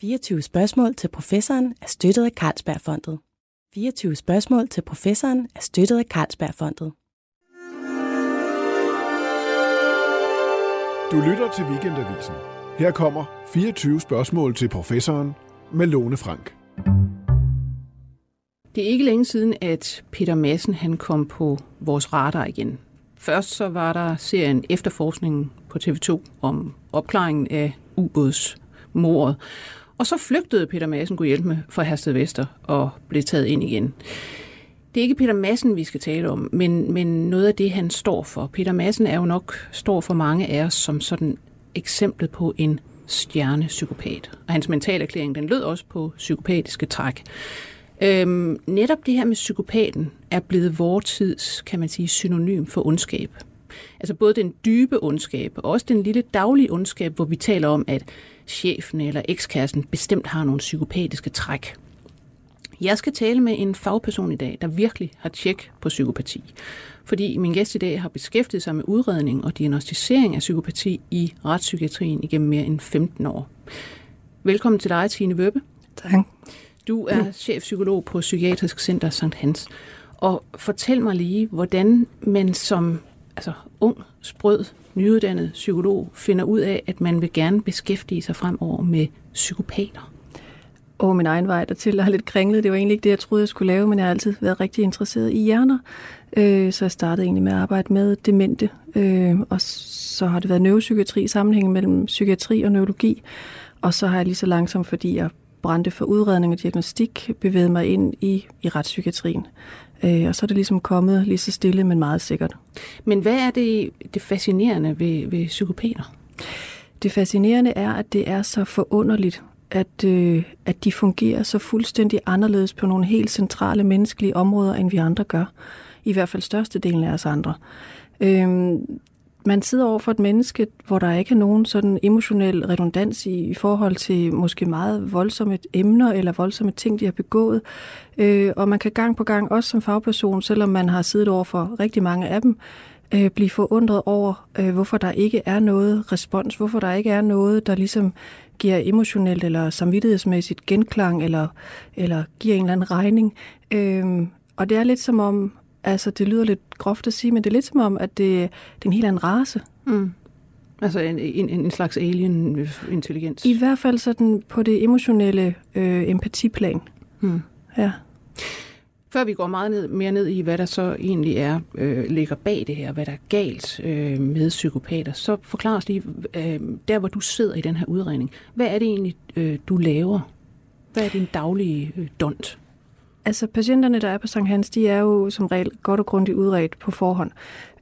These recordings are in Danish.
24 spørgsmål til professoren er støttet af Carlsbergfondet. 24 spørgsmål til professoren er støttet af Carlsbergfondet. Du lytter til Weekendavisen. Her kommer 24 spørgsmål til professoren med Lone Frank. Det er ikke længe siden, at Peter Madsen han kom på vores radar igen. Først så var der serien Efterforskningen på TV2 om opklaringen af ubådsmordet. Og så flygtede Peter Madsen, kunne hjælpe med, fra Hersted Vester og blev taget ind igen. Det er ikke Peter Madsen, vi skal tale om, men, men noget af det, han står for. Peter Madsen er jo nok står for mange af os som sådan eksemplet på en stjernepsykopat. Og hans mentalerklæring, den lød også på psykopatiske træk. Øhm, netop det her med psykopaten er blevet vores tids, kan man sige, synonym for ondskab. Altså både den dybe ondskab og også den lille daglige ondskab, hvor vi taler om, at chefen eller ekskæresten bestemt har nogle psykopatiske træk. Jeg skal tale med en fagperson i dag, der virkelig har tjek på psykopati. Fordi min gæst i dag har beskæftiget sig med udredning og diagnostisering af psykopati i retspsykiatrien igennem mere end 15 år. Velkommen til dig, Tine Vøbe. Tak. Du er chefpsykolog på Psykiatrisk Center St. Hans. Og fortæl mig lige, hvordan man som altså, ung, sprød, nyuddannet psykolog finder ud af, at man vil gerne beskæftige sig fremover med psykopater. Og min egen vej dertil er lidt kringlet. Det var egentlig ikke det, jeg troede, jeg skulle lave, men jeg har altid været rigtig interesseret i hjerner. Øh, så jeg startede egentlig med at arbejde med demente. Øh, og så har det været neuropsykiatri, sammenhængen mellem psykiatri og neurologi. Og så har jeg lige så langsomt, fordi jeg brændte for udredning og diagnostik, bevæget mig ind i, i retspsykiatrien. Øh, og så er det ligesom kommet lige så stille, men meget sikkert. Men hvad er det, det fascinerende ved, ved psykopater? Det fascinerende er, at det er så forunderligt, at, øh, at de fungerer så fuldstændig anderledes på nogle helt centrale menneskelige områder, end vi andre gør. I hvert fald størstedelen af os andre. Øh, man sidder over for et menneske, hvor der ikke er nogen sådan emotionel redundans i, i forhold til måske meget voldsomme emner eller voldsomme ting, de har begået. Øh, og man kan gang på gang, også som fagperson, selvom man har siddet over for rigtig mange af dem, øh, blive forundret over, øh, hvorfor der ikke er noget respons, hvorfor der ikke er noget, der ligesom giver emotionelt eller samvittighedsmæssigt genklang eller, eller giver en eller anden regning. Øh, og det er lidt som om, Altså, det lyder lidt groft at sige, men det er lidt som om, at det, det er en helt anden race. Mm. Altså en, en, en slags alien-intelligens? I hvert fald sådan på det emotionelle øh, empatiplan. Mm. Ja. Før vi går meget ned, mere ned i, hvad der så egentlig er, øh, ligger bag det her, hvad der er galt øh, med psykopater, så forklar os lige, øh, der hvor du sidder i den her udredning, hvad er det egentlig, øh, du laver? Hvad er din daglige øh, dont? Altså patienterne, der er på Sankt Hans, de er jo som regel godt og grundigt udredt på forhånd.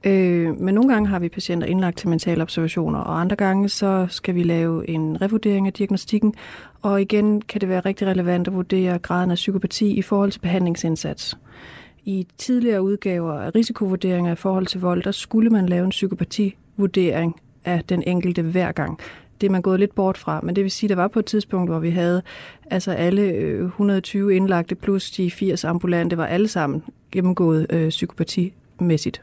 Øh, men nogle gange har vi patienter indlagt til mentale observationer, og andre gange så skal vi lave en revurdering af diagnostikken. Og igen kan det være rigtig relevant at vurdere graden af psykopati i forhold til behandlingsindsats. I tidligere udgaver af risikovurderinger i forhold til vold, der skulle man lave en psykopativurdering af den enkelte hver gang det er man gået lidt bort fra, men det vil sige, at der var på et tidspunkt, hvor vi havde altså alle 120 øh, indlagte plus de 80 ambulante, var alle sammen gennemgået øh, psykopatimæssigt.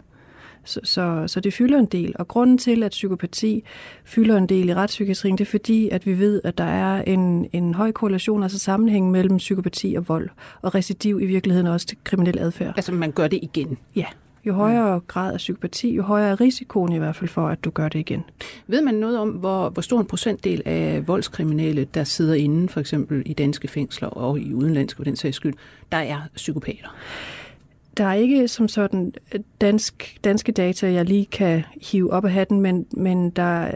Så, så, så det fylder en del. Og grunden til, at psykopati fylder en del i retspsykiatrien, det er fordi, at vi ved, at der er en, en høj korrelation, altså sammenhæng mellem psykopati og vold, og recidiv i virkeligheden også til kriminel adfærd. Altså man gør det igen? Ja. Jo højere grad af psykopati, jo højere er risikoen i hvert fald for, at du gør det igen. Ved man noget om, hvor, hvor stor en procentdel af voldskriminelle, der sidder inde for eksempel i danske fængsler og i udenlandske for den sags skyld, der er psykopater? Der er ikke som sådan dansk, danske data, jeg lige kan hive op af hatten, men, men der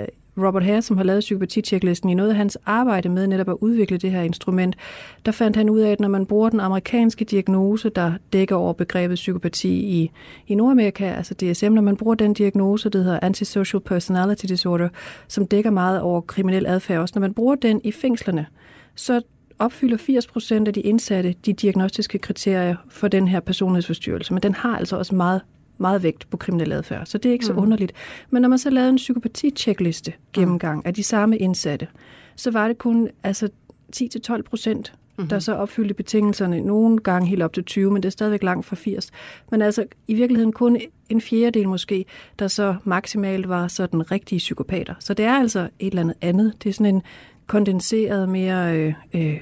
Robert Hare, som har lavet psykopatitjeklisten, i noget af hans arbejde med netop at udvikle det her instrument, der fandt han ud af, at når man bruger den amerikanske diagnose, der dækker over begrebet psykopati i, i Nordamerika, altså DSM, når man bruger den diagnose, der hedder Antisocial Personality Disorder, som dækker meget over kriminel adfærd også, når man bruger den i fængslerne, så opfylder 80 procent af de indsatte de diagnostiske kriterier for den her personlighedsforstyrrelse, men den har altså også meget meget vægt på kriminel adfærd, så det er ikke så mm. underligt. Men når man så lavede en psykopati-checkliste gennemgang mm. af de samme indsatte, så var det kun altså 10-12 procent, mm-hmm. der så opfyldte betingelserne. Nogle gange helt op til 20, men det er stadigvæk langt fra 80. Men altså i virkeligheden kun en fjerdedel måske, der så maksimalt var sådan rigtige psykopater. Så det er altså et eller andet andet. Det er sådan en kondenseret, mere, øh, øh,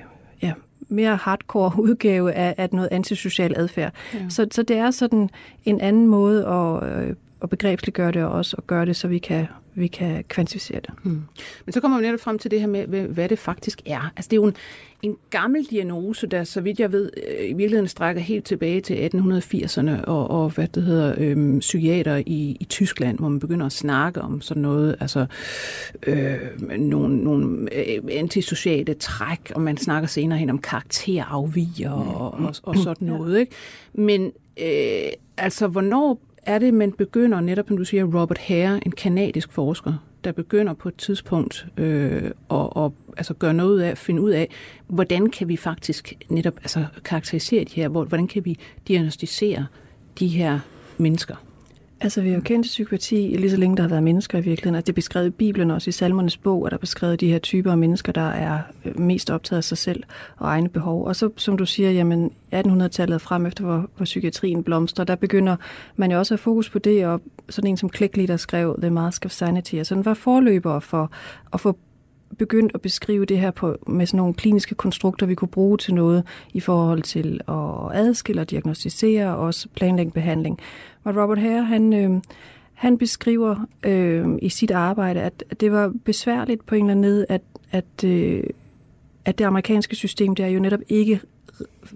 mere hardcore udgave af, af noget antisocial adfærd. Ja. Så, så det er sådan en anden måde at, øh, at begrebsliggøre det og også at gøre det, så vi kan vi kan kvantificere det. Hmm. Men så kommer vi netop frem til det her med, hvad det faktisk er. Altså det er jo en, en gammel diagnose, der så vidt jeg ved øh, i virkeligheden strækker helt tilbage til 1880'erne og, og hvad det hedder, øhm, psykiater i, i Tyskland, hvor man begynder at snakke om sådan noget, altså øh, nogle, nogle øh, antisociale træk, og man snakker senere hen om karakterafviger og, og, og sådan noget. Ikke? Men øh, altså, hvornår er det, man begynder netop, som du siger, Robert Hare, en kanadisk forsker, der begynder på et tidspunkt øh, at, at altså gøre noget ud af, at finde ud af, hvordan kan vi faktisk netop altså, karakterisere de her, hvordan kan vi diagnostisere de her mennesker? Altså, vi har jo kendt psykopati lige så længe der har været mennesker i virkeligheden. Altså, det er beskrevet i Bibelen også i Salmernes bog, at der er beskrevet de her typer af mennesker, der er øh, mest optaget af sig selv og egne behov. Og så, som du siger, jamen 1800-tallet frem efter, hvor, hvor psykiatrien blomstrer, der begynder man jo også at have fokus på det, og sådan en som Klikli, der skrev The Mask of Sanity, og den var forløber for at få begyndt at beskrive det her på, med sådan nogle kliniske konstrukter, vi kunne bruge til noget i forhold til at adskille og diagnostisere og også planlægge behandling. Men Robert Hare, han, øh, han beskriver øh, i sit arbejde, at, at det var besværligt på en eller anden måde, at, at, øh, at det amerikanske system, der jo netop ikke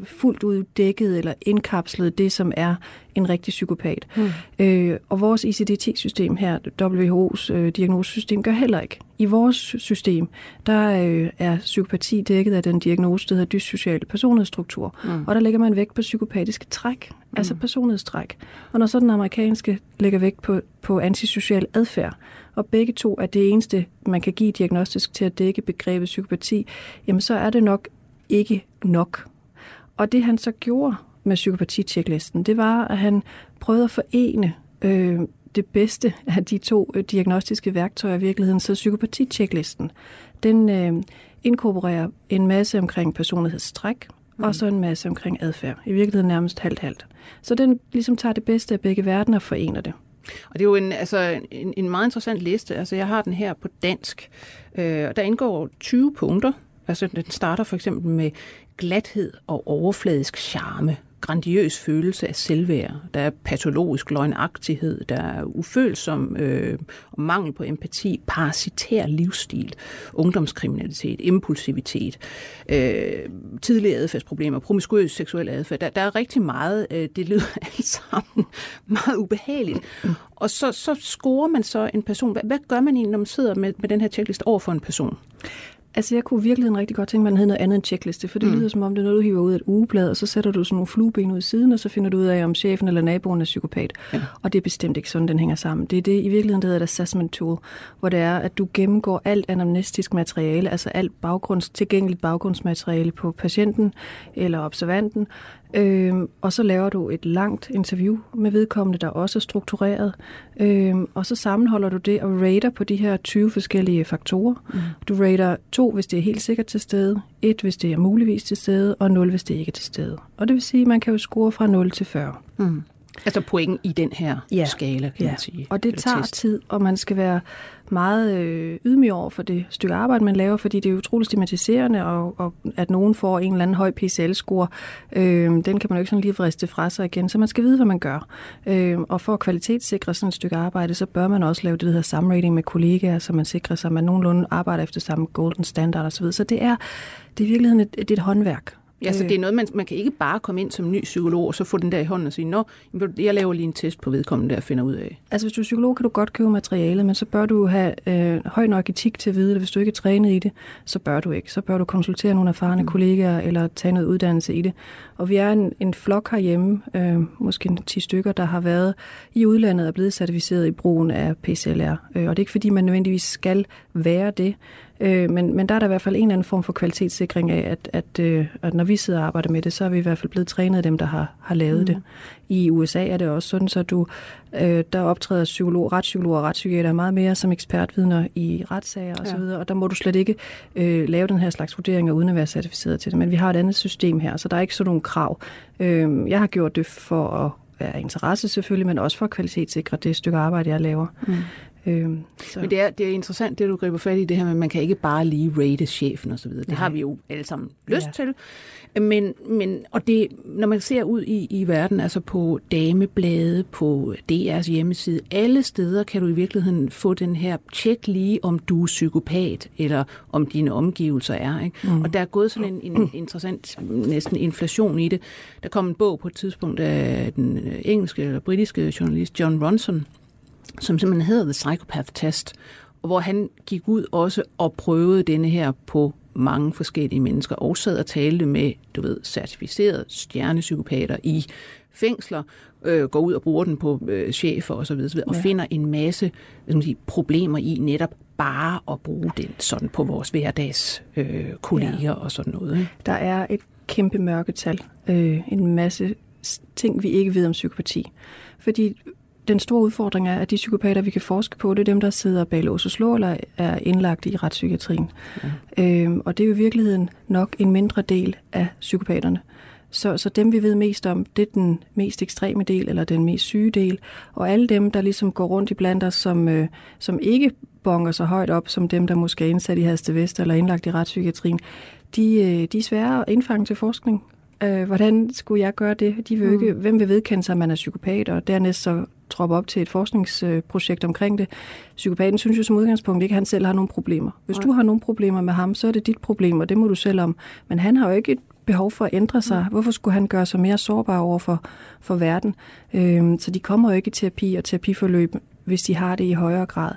fuldt ud dækket eller indkapslet det, som er en rigtig psykopat. Mm. Øh, og vores ICD-10-system her, WHO's øh, diagnosesystem, gør heller ikke. I vores system, der øh, er psykopati dækket af den diagnose, der hedder dyssocial personlighedsstruktur. Mm. Og der lægger man vægt på psykopatiske træk, mm. altså personlighedstræk. Og når så den amerikanske lægger vægt på, på antisocial adfærd, og begge to er det eneste, man kan give diagnostisk til at dække begrebet psykopati, jamen så er det nok ikke nok. Og det han så gjorde med psykopati-tjeklisten, det var, at han prøvede at forene øh, det bedste af de to øh, diagnostiske værktøjer i virkeligheden. Så psykopati-tjeklisten, den øh, inkorporerer en masse omkring personlighedstræk, mm. og så en masse omkring adfærd. I virkeligheden nærmest halvt-halvt. Så den ligesom tager det bedste af begge verdener og forener det. Og det er jo en, altså, en, en meget interessant liste. Altså, jeg har den her på dansk, øh, og der indgår 20 punkter. Altså, den starter for eksempel med glathed og overfladisk charme, grandiøs følelse af selvværd, der er patologisk løgnagtighed, der er ufølsom øh, og mangel på empati, parasitær livsstil, ungdomskriminalitet, impulsivitet, øh, tidlige adfærdsproblemer, promiskuøs seksuel adfærd. Der, der er rigtig meget, øh, det lyder alt sammen meget ubehageligt. Og så, så scorer man så en person. Hvad, hvad gør man egentlig, når man sidder med, med den her checklist over for en person? Altså, jeg kunne virkelig rigtig godt tænke mig, at den hed noget andet end checkliste, for det mm. lyder som om, det er noget, du hiver ud af et ugeblad, og så sætter du sådan nogle flueben ud i siden, og så finder du ud af, om chefen eller naboen er psykopat. Ja. Og det er bestemt ikke sådan, den hænger sammen. Det er det i virkeligheden, der hedder et assessment tool, hvor det er, at du gennemgår alt anamnestisk materiale, altså alt baggrunds, tilgængeligt baggrundsmateriale på patienten eller observanten, Øhm, og så laver du et langt interview med vedkommende, der også er struktureret. Øhm, og så sammenholder du det og rater på de her 20 forskellige faktorer. Mm. Du rater to, hvis det er helt sikkert til stede, et, hvis det er muligvis til stede, og 0, hvis det ikke er til stede. Og det vil sige, at man kan jo score fra 0 til 40. Mm. Altså point i den her ja. skala, kan ja. man sige. Og det tager test. tid, og man skal være meget øh, ydmyg over for det stykke arbejde, man laver, fordi det er utroligt stigmatiserende, og, og at nogen får en eller anden høj PCL-score, øh, den kan man jo ikke sådan lige vriste fra sig igen, så man skal vide, hvad man gør. Øh, og for at kvalitetssikre sådan et stykke arbejde, så bør man også lave det, der hedder samrating med kollegaer, så man sikrer sig, at man nogenlunde arbejder efter samme golden standard osv. Så det er, det er i virkeligheden et, er et håndværk, Ja, så det er noget, man, man kan ikke bare komme ind som ny psykolog, og så få den der i hånden og sige, nå, jeg laver lige en test på vedkommende der finder ud af. Altså hvis du er psykolog, kan du godt købe materialet, men så bør du have øh, høj nok etik til at vide det. Hvis du ikke er trænet i det, så bør du ikke. Så bør du konsultere nogle erfarne mm. kollegaer, eller tage noget uddannelse i det. Og vi er en, en flok herhjemme, øh, måske 10 stykker, der har været i udlandet og blevet certificeret i brugen af PCLR. Øh, og det er ikke fordi, man nødvendigvis skal være det, Øh, men, men der er der i hvert fald en eller anden form for kvalitetssikring af, at, at, øh, at når vi sidder og arbejder med det, så er vi i hvert fald blevet trænet af dem, der har, har lavet mm. det. I USA er det også sådan, så du, øh, der optræder psykolog, retspsykolog og retspsykiater meget mere som ekspertvidner i retssager osv., ja. og der må du slet ikke øh, lave den her slags vurderinger uden at være certificeret til det. Men vi har et andet system her, så der er ikke sådan nogle krav. Øh, jeg har gjort det for at være interesse selvfølgelig, men også for at kvalitetssikre det stykke arbejde, jeg laver. Mm. Øhm, så. Men det er, det er interessant, det du griber fat i, det her med, at man kan ikke bare lige rate chefen osv. Det Nej. har vi jo alle sammen lyst ja. til. Men, men, og det, når man ser ud i, i verden, altså på dameblade, på DR's hjemmeside, alle steder kan du i virkeligheden få den her tjek lige, om du er psykopat, eller om dine omgivelser er. Ikke? Mm. Og der er gået sådan en, en interessant næsten inflation i det. Der kom en bog på et tidspunkt af den engelske eller britiske journalist John Ronson, som simpelthen hedder The Psychopath Test, hvor han gik ud også og prøvede denne her på mange forskellige mennesker, og sad og talte med, du ved, certificerede stjernepsykopater i fængsler, øh, går ud og bruger den på øh, chefer osv., og, og ja. finder en masse hvad man sige, problemer i netop bare at bruge den sådan på vores hverdags øh, kolleger ja. og sådan noget. Ikke? Der er et kæmpe mørketal, øh, en masse ting, vi ikke ved om psykopati. Fordi den store udfordring er, at de psykopater, vi kan forske på, det er dem, der sidder bag lås og slå, eller er indlagt i retspsykiatrien. Ja. Øhm, og det er jo i virkeligheden nok en mindre del af psykopaterne. Så, så dem, vi ved mest om, det er den mest ekstreme del, eller den mest syge del. Og alle dem, der ligesom går rundt i blandt os, som, øh, som ikke bonger så højt op, som dem, der måske er indsat i Hadste Vest eller indlagt i retspsykiatrien, de, øh, de er svære at indfange til forskning. Øh, hvordan skulle jeg gøre det? De vil mm. ikke, hvem vil vedkende sig, at man er psykopat, og dernæst så troppe op til et forskningsprojekt omkring det. Psykopaten synes jo som udgangspunkt ikke, at han selv har nogle problemer. Hvis du har nogle problemer med ham, så er det dit problem, og det må du selv om. Men han har jo ikke et behov for at ændre sig. Hvorfor skulle han gøre sig mere sårbar over for, for verden? Øhm, så de kommer jo ikke i terapi og terapiforløb, hvis de har det i højere grad.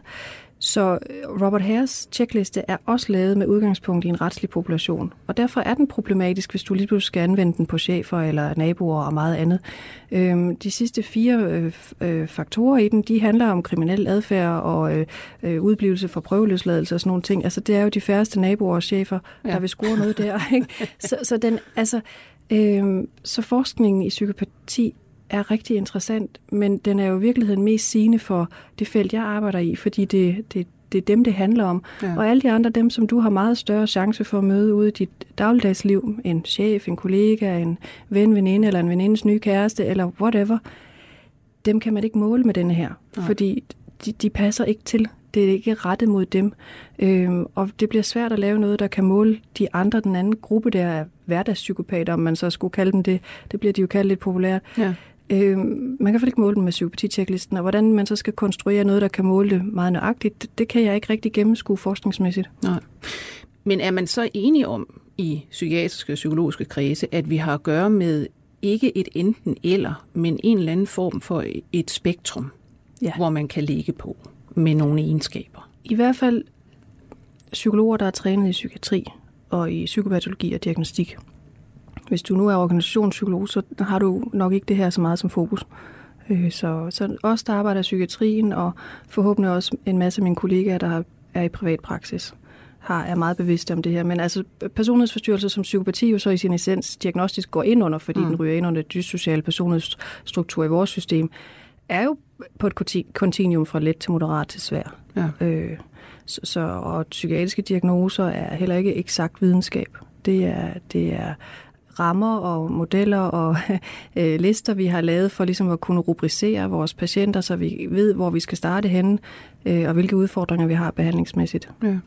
Så øh, Robert Hares checkliste er også lavet med udgangspunkt i en retslig population. Og derfor er den problematisk, hvis du lige pludselig skal anvende den på chefer eller naboer og meget andet. Øhm, de sidste fire øh, øh, faktorer i den, de handler om kriminel adfærd og udblivelse for prøveløsladelse og sådan nogle ting. Altså det er jo de færreste naboer og chefer, ja. der vil score noget der. Ikke? Så, så, den, altså, øhm, så forskningen i psykopati er rigtig interessant, men den er jo i virkeligheden mest sigende for det felt, jeg arbejder i, fordi det, det, det er dem, det handler om. Ja. Og alle de andre, dem som du har meget større chance for at møde ude i dit dagligdagsliv, en chef, en kollega, en ven, veninde eller en venindes nye kæreste, eller whatever, dem kan man ikke måle med denne her, ja. fordi de, de passer ikke til. Det er ikke rettet mod dem. Øhm, og det bliver svært at lave noget, der kan måle de andre, den anden gruppe, der er hverdagspsykopater, om man så skulle kalde dem det. Det bliver de jo kaldt lidt populært. Ja. Øh, man kan i ikke måle dem med psykopatitjeklisten, og hvordan man så skal konstruere noget, der kan måle det meget nøjagtigt, det, det kan jeg ikke rigtig gennemskue forskningsmæssigt. Nej. Men er man så enig om i psykiatriske og psykologiske kredse, at vi har at gøre med ikke et enten eller, men en eller anden form for et spektrum, ja. hvor man kan ligge på med nogle egenskaber? I hvert fald psykologer, der er trænet i psykiatri og i psykopatologi og diagnostik, hvis du nu er organisationspsykolog, så har du nok ikke det her så meget som fokus. Øh, så, så os, der arbejder i psykiatrien, og forhåbentlig også en masse af mine kollegaer, der er i privat praksis, har, er meget bevidste om det her. Men altså personlighedsforstyrrelse som psykopati jo så i sin essens diagnostisk går ind under, fordi mm. den ryger ind under dyssociale personlighedsstruktur i vores system, er jo på et kontinuum fra let til moderat til svær. Ja. Øh, så, så, og psykiatriske diagnoser er heller ikke eksakt videnskab. Det er, det er rammer og modeller og øh, lister, vi har lavet for ligesom at kunne rubricere vores patienter, så vi ved, hvor vi skal starte henne, øh, og hvilke udfordringer vi har behandlingsmæssigt. Ja.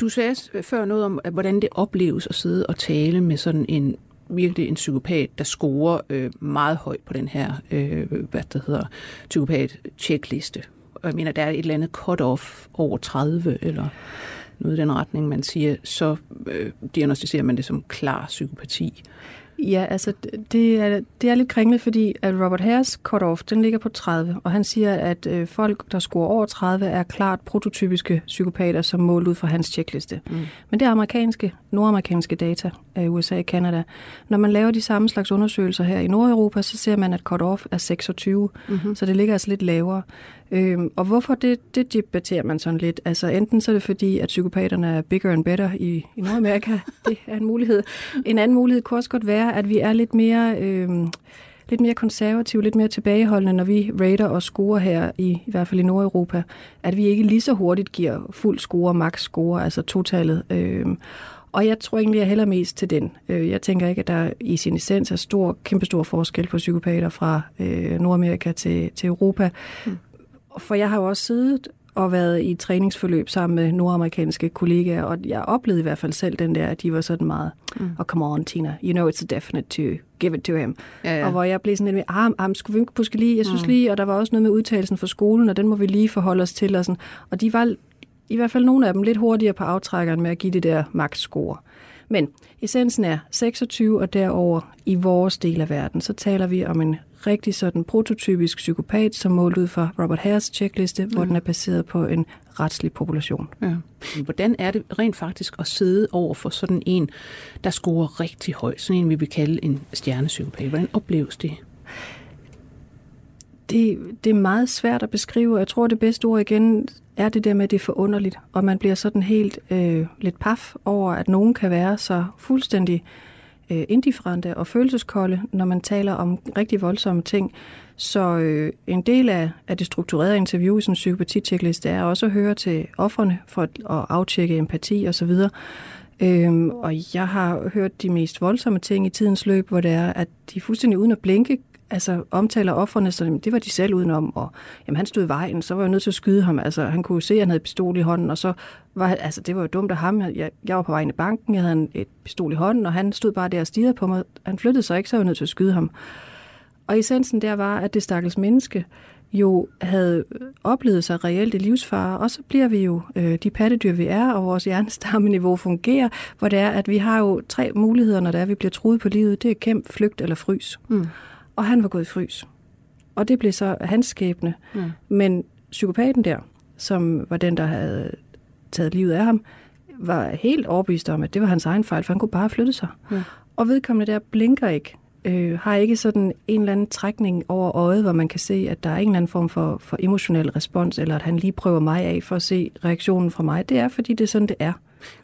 Du sagde før noget om, at hvordan det opleves at sidde og tale med sådan en virkelig en psykopat, der scorer øh, meget højt på den her, øh, hvad det hedder, psykopat-checkliste. Jeg mener, der er et eller andet cut-off over 30, eller noget i den retning, man siger, så øh, diagnostiserer man det som klar psykopati. Ja, altså det er, det er lidt kringlet, fordi at Robert Harris cut-off, den ligger på 30, og han siger, at øh, folk, der scorer over 30, er klart prototypiske psykopater, som målt ud fra hans checkliste. Mm. Men det er amerikanske, nordamerikanske data af USA og Canada. Når man laver de samme slags undersøgelser her i Nordeuropa, så ser man, at cut-off er 26, mm-hmm. så det ligger altså lidt lavere. Øhm, og hvorfor det, det debatterer man sådan lidt. Altså enten så er det fordi, at psykopaterne er bigger and better i, i Nordamerika. det er en mulighed. En anden mulighed kunne også godt være, at vi er lidt mere... Øhm, lidt mere konservative, lidt mere tilbageholdende, når vi rater og scorer her, i, i hvert fald i Nordeuropa, at vi ikke lige så hurtigt giver fuld score, max score, altså totallet. Øhm, og jeg tror egentlig, jeg hælder mest til den. Øh, jeg tænker ikke, at der i sin essens er stor, kæmpestor forskel på psykopater fra øh, Nordamerika til, til Europa. Mm for jeg har jo også siddet og været i et træningsforløb sammen med nordamerikanske kollegaer, og jeg oplevede i hvert fald selv den der, at de var sådan meget, mm. oh, come on Tina, you know it's a definite to give it to him. Ja, ja. Og hvor jeg blev sådan lidt, ah, ah skulle vi ikke puske lige, jeg synes mm. lige, og der var også noget med udtalelsen fra skolen, og den må vi lige forholde os til, og, sådan. og de var i hvert fald nogle af dem lidt hurtigere på aftrækkeren med at give det der max-score. Men essensen er 26 og derover i vores del af verden, så taler vi om en rigtig sådan prototypisk psykopat, som målt ud fra Robert Hares checkliste, hvor den er baseret på en retslig population. Ja. Hvordan er det rent faktisk at sidde over for sådan en, der scorer rigtig højt, sådan en vi vil kalde en stjernepsykopat? Hvordan opleves det? Det, det er meget svært at beskrive. Jeg tror, det bedste ord igen er det der med, at det er forunderligt, og man bliver sådan helt øh, lidt paf over, at nogen kan være så fuldstændig øh, indifferente og følelseskolde, når man taler om rigtig voldsomme ting. Så øh, en del af, af det strukturerede interview i sådan en psykopatitjekliste er også at høre til offerne for at, at aftjekke empati osv. Øhm, og jeg har hørt de mest voldsomme ting i tidens løb, hvor det er, at de fuldstændig uden at blinke altså, omtaler offerne, så det var de selv udenom, og jamen, han stod i vejen, så var jeg nødt til at skyde ham. Altså, han kunne se, at han havde pistol i hånden, og så var altså, det var jo dumt af ham. Jeg, jeg var på vej ind i banken, jeg havde en, et pistol i hånden, og han stod bare der og stirrede på mig. Han flyttede sig ikke, så var jeg nødt til at skyde ham. Og essensen der var, at det stakkels menneske jo havde oplevet sig reelt i livsfare, og så bliver vi jo øh, de pattedyr, vi er, og vores hjernestammeniveau fungerer, hvor det er, at vi har jo tre muligheder, når det er, at vi bliver truet på livet. Det er kæmp, flygt eller frys. Mm og han var gået i frys. Og det blev så hans skæbne. Mm. Men psykopaten der, som var den, der havde taget livet af ham, var helt overbevist om, at det var hans egen fejl, for han kunne bare flytte sig. Mm. Og vedkommende der blinker ikke, øh, har ikke sådan en eller anden trækning over øjet, hvor man kan se, at der er en eller anden form for, for emotionel respons, eller at han lige prøver mig af for at se reaktionen fra mig. Det er, fordi det er sådan, det er.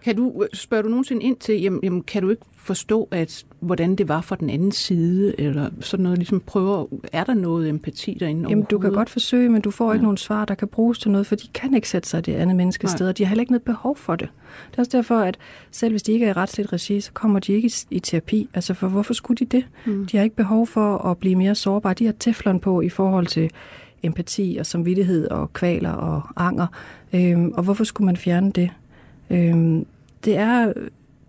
Kan du, spørger du nogensinde ind til, jamen, jamen, kan du ikke forstå, at hvordan det var fra den anden side, eller sådan noget, ligesom prøver, er der noget empati derinde Jamen, du kan godt forsøge, men du får ja. ikke nogen svar, der kan bruges til noget, for de kan ikke sætte sig i det andet menneskes sted, og de har heller ikke noget behov for det. Det er også derfor, at selv hvis de ikke er i retsligt regi, så kommer de ikke i, i terapi. Altså, for hvorfor skulle de det? Mm. De har ikke behov for at blive mere sårbare. De har teflon på i forhold til empati og samvittighed og kvaler og anger. Øhm, og hvorfor skulle man fjerne det? Øhm, det er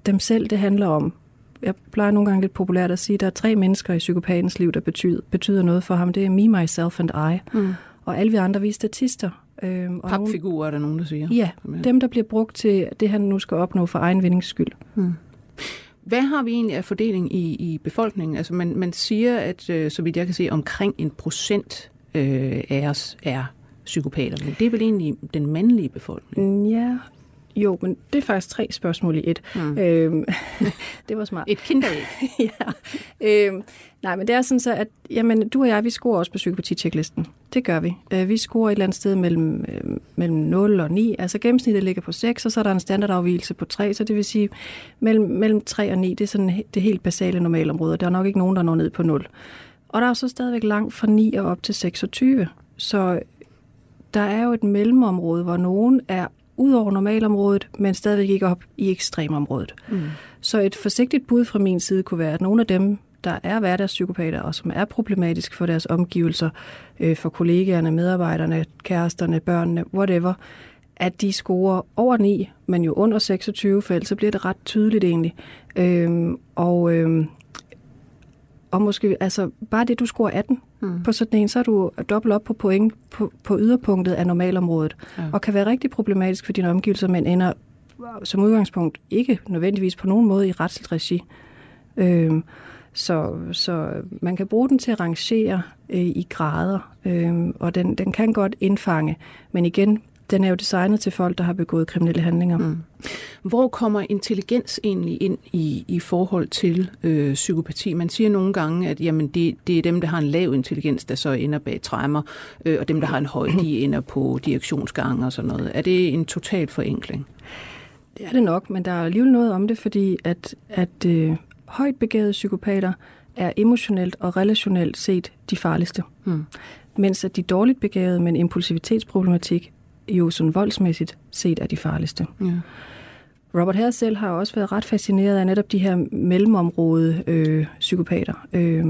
dem selv, det handler om. Jeg plejer nogle gange lidt populært at sige, at der er tre mennesker i psykopatens liv, der betyder, betyder noget for ham. Det er me, myself and I. Mm. Og alle vi andre, vi er statister. Øhm, og Papfigurer nogen, er der nogen, der siger. Ja, dem, der bliver brugt til det, han nu skal opnå for egen vindings skyld. Mm. Hvad har vi egentlig af fordeling i, i befolkningen? Altså man, man siger, at øh, så vidt jeg kan se, omkring en procent øh, af os er psykopater. Men det er vel egentlig den mandlige befolkning? Ja, jo, men det er faktisk tre spørgsmål i et. Mm. Øhm, det var smart. Et kinderæg. ja. Øhm, nej, men det er sådan så, at jamen, du og jeg, vi scorer også på psykopati-checklisten. Det gør vi. Øh, vi scorer et eller andet sted mellem, øh, mellem 0 og 9. Altså gennemsnittet ligger på 6, og så er der en standardafvielse på 3, så det vil sige mellem, mellem 3 og 9, det er sådan det helt basale normalområde. Der er nok ikke nogen, der når ned på 0. Og der er så stadigvæk langt fra 9 og op til 26. Så der er jo et mellemområde, hvor nogen er ud over normalområdet, men stadigvæk ikke op i ekstremområdet. Mm. Så et forsigtigt bud fra min side kunne være, at nogle af dem, der er hverdagspsykopater, og som er problematisk for deres omgivelser, øh, for kollegaerne, medarbejderne, kæresterne, børnene, whatever, at de scorer over 9, men jo under 26, for ellers så bliver det ret tydeligt egentlig. Øhm, og, øhm, og måske, altså bare det, du scorer 18, mm. på sådan en, så er du dobbelt op på point på, på yderpunktet af normalområdet, ja. og kan være rigtig problematisk for dine omgivelser, men ender som udgangspunkt ikke nødvendigvis på nogen måde i retsligt regi. Øhm, så, så man kan bruge den til at rangere øh, i grader, øh, og den, den kan godt indfange. Men igen, den er jo designet til folk, der har begået kriminelle handlinger. Mm. Hvor kommer intelligens egentlig ind i, i forhold til øh, psykopati? Man siger nogle gange, at jamen, det, det er dem, der har en lav intelligens, der så ender bag træmmer, øh, og dem, der har en høj, de ender på direktionsgange og sådan noget. Er det en total forenkling? Det er det nok, men der er alligevel noget om det, fordi at, at øh, højt begavede psykopater er emotionelt og relationelt set de farligste. Hmm. Mens at de dårligt begavede med en impulsivitetsproblematik jo sådan voldsmæssigt set er de farligste. Ja. Robert Hare selv har også været ret fascineret af netop de her mellemområde øh, psykopater. Øh,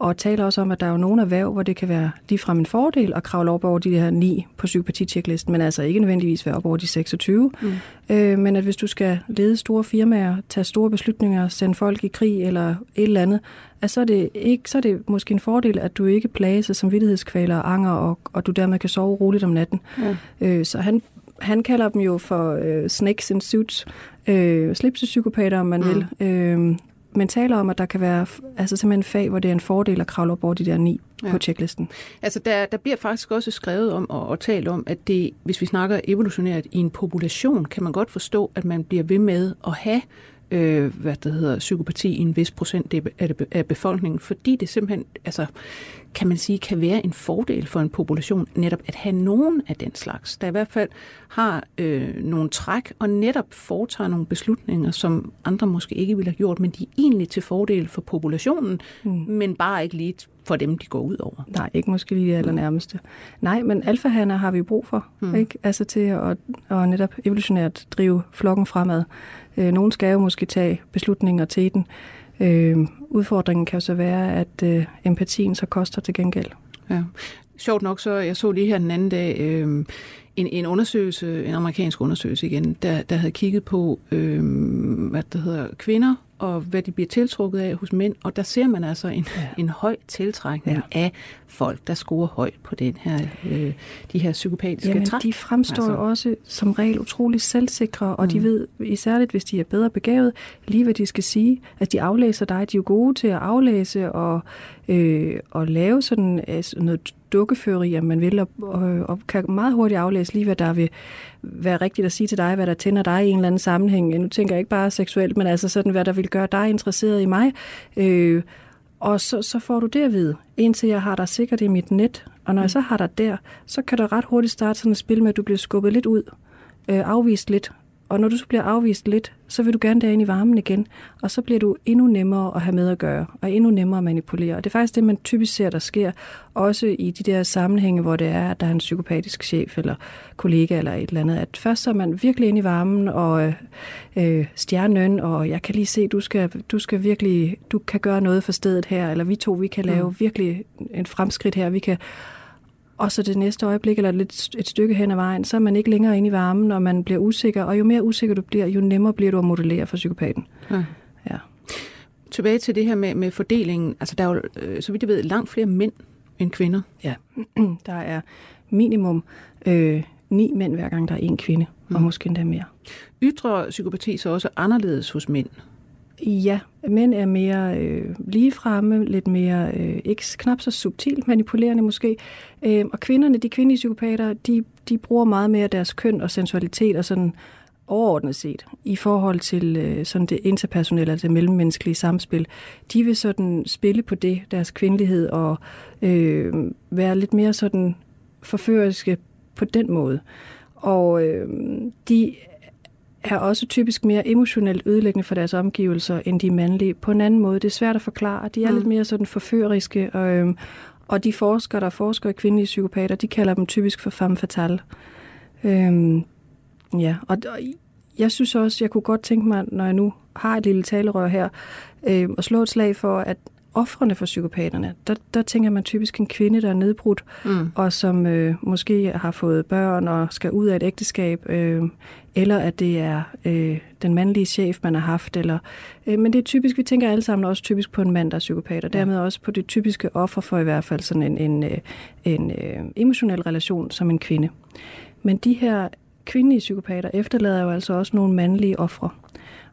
og taler også om, at der er jo nogle erhverv, hvor det kan være ligefrem en fordel at kravle op over de her ni på psykopatitjeklisten, men altså ikke nødvendigvis være op over de 26. Mm. Øh, men at hvis du skal lede store firmaer, tage store beslutninger, sende folk i krig eller et eller andet, at så er det, ikke, så er det måske en fordel, at du ikke plages som vidtighedskvaler og anger, og, og du dermed kan sove roligt om natten. Ja. Øh, så han, han kalder dem jo for øh, snakes in suits, øh, slipsepsykopater, om man mm. vil. Øh, men taler om, at der kan være altså simpelthen en fag, hvor det er en fordel at kravle op over de der ni ja. på checklisten. Altså der, der bliver faktisk også skrevet om og, og talt om, at det, hvis vi snakker evolutionært i en population, kan man godt forstå, at man bliver ved med at have øh, hvad det hedder, psykopati i en vis procent af befolkningen, fordi det simpelthen, altså, kan man sige, kan være en fordel for en population netop at have nogen af den slags, der i hvert fald har øh, nogle træk og netop foretager nogle beslutninger, som andre måske ikke ville have gjort, men de er egentlig til fordel for populationen, mm. men bare ikke lige for dem, de går ud over. Nej, ikke måske lige det allernærmeste. Nej, men alfahaner har vi brug for, mm. ikke? Altså til at, at netop evolutionært drive flokken fremad. Øh, nogen skal jo måske tage beslutninger til den. Øh, udfordringen kan jo så være, at øh, empatien så koster til gengæld. Ja. Sjovt nok, så jeg så lige her den anden dag øh, en, en undersøgelse, en amerikansk undersøgelse igen, der, der havde kigget på, øh, hvad det hedder, kvinder og hvad de bliver tiltrukket af hos mænd. Og der ser man altså en, ja. en høj tiltrækning ja. af folk, der scorer højt på den her, øh, de her psykopatiske Jamen, træk. de fremstår altså. også som regel utrolig selvsikre, og mm. de ved, især hvis de er bedre begavet, lige hvad de skal sige. Altså, de aflæser dig, de er jo gode til at aflæse og, øh, og lave sådan altså noget dukkeføreri, at man vil, og, og, og kan meget hurtigt aflæse lige, hvad der vil være rigtigt at sige til dig, hvad der tænder dig i en eller anden sammenhæng. Nu tænker jeg ikke bare seksuelt, men altså sådan, hvad der vil gøre dig interesseret i mig. Øh, og så, så får du det at vide, indtil jeg har dig sikkert i mit net. Og når jeg så har dig der, så kan der ret hurtigt starte sådan et spil med, at du bliver skubbet lidt ud, øh, afvist lidt, og når du så bliver afvist lidt, så vil du gerne derinde i varmen igen, og så bliver du endnu nemmere at have med at gøre, og endnu nemmere at manipulere. Og det er faktisk det, man typisk ser, der sker, også i de der sammenhænge, hvor det er, at der er en psykopatisk chef eller kollega eller et eller andet, at først så er man virkelig inde i varmen, og øh, øh stjernen, og jeg kan lige se, du skal, du skal virkelig, du kan gøre noget for stedet her, eller vi to, vi kan lave mm. virkelig en fremskridt her, vi kan og så det næste øjeblik, eller lidt, et stykke hen ad vejen, så er man ikke længere inde i varmen, og man bliver usikker. Og jo mere usikker du bliver, jo nemmere bliver du at modellere for psykopaten. Ja. ja. Tilbage til det her med, med fordelingen. Altså, der er jo, øh, så vidt jeg ved, langt flere mænd end kvinder. Ja, der er minimum øh, ni mænd, hver gang der er en kvinde, mm. og måske endda mere. Ytrer psykopati så også anderledes hos mænd? Ja, mænd er mere øh, ligefremme, lidt mere, øh, ikke knap så subtilt manipulerende måske. Øh, og kvinderne, de kvindelige psykopater, de, de bruger meget mere deres køn og sensualitet og sådan overordnet set i forhold til øh, sådan det interpersonelle, altså det mellemmenneskelige samspil. De vil sådan spille på det, deres kvindelighed, og øh, være lidt mere sådan forføriske på den måde. Og øh, de er også typisk mere emotionelt ødelæggende for deres omgivelser end de mandlige. På en anden måde, det er svært at forklare. De er mm. lidt mere sådan forføriske, og, øhm, og de forskere, der forsker i kvindelige psykopater, de kalder dem typisk for femme fatale. Øhm, ja, og, og jeg synes også, jeg kunne godt tænke mig, når jeg nu har et lille talerør her, øh, at slå et slag for, at offrene for psykopaterne, der, der tænker man typisk en kvinde, der er nedbrudt, mm. og som øh, måske har fået børn og skal ud af et ægteskab, øh, eller at det er øh, den mandlige chef, man har haft. Eller, øh, men det er typisk, vi tænker alle sammen også typisk på en mand, der er psykopat, og dermed også på det typiske offer for i hvert fald sådan en, en, øh, en øh, emotionel relation som en kvinde. Men de her kvindelige psykopater efterlader jo altså også nogle mandlige ofre.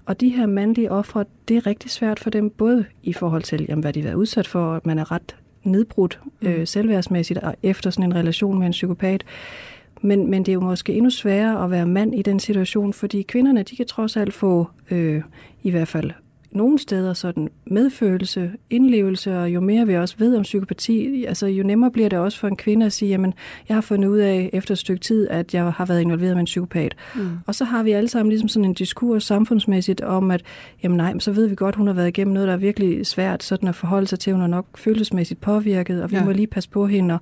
Og de her mandlige ofre, det er rigtig svært for dem, både i forhold til, jamen, hvad de har været udsat for, at man er ret nedbrudt øh, mm. selvværdsmæssigt og efter sådan en relation med en psykopat. Men, men det er jo måske endnu sværere at være mand i den situation, fordi kvinderne, de kan trods alt få øh, i hvert fald nogle steder sådan medfølelse, indlevelse, og jo mere vi også ved om psykopati, altså jo nemmere bliver det også for en kvinde at sige, jamen, jeg har fundet ud af efter et stykke tid, at jeg har været involveret med en psykopat. Mm. Og så har vi alle sammen ligesom sådan en diskurs samfundsmæssigt om, at jamen nej, så ved vi godt, hun har været igennem noget, der er virkelig svært sådan at forholde sig til, hun er nok følelsesmæssigt påvirket, og vi ja. må lige passe på hende, og,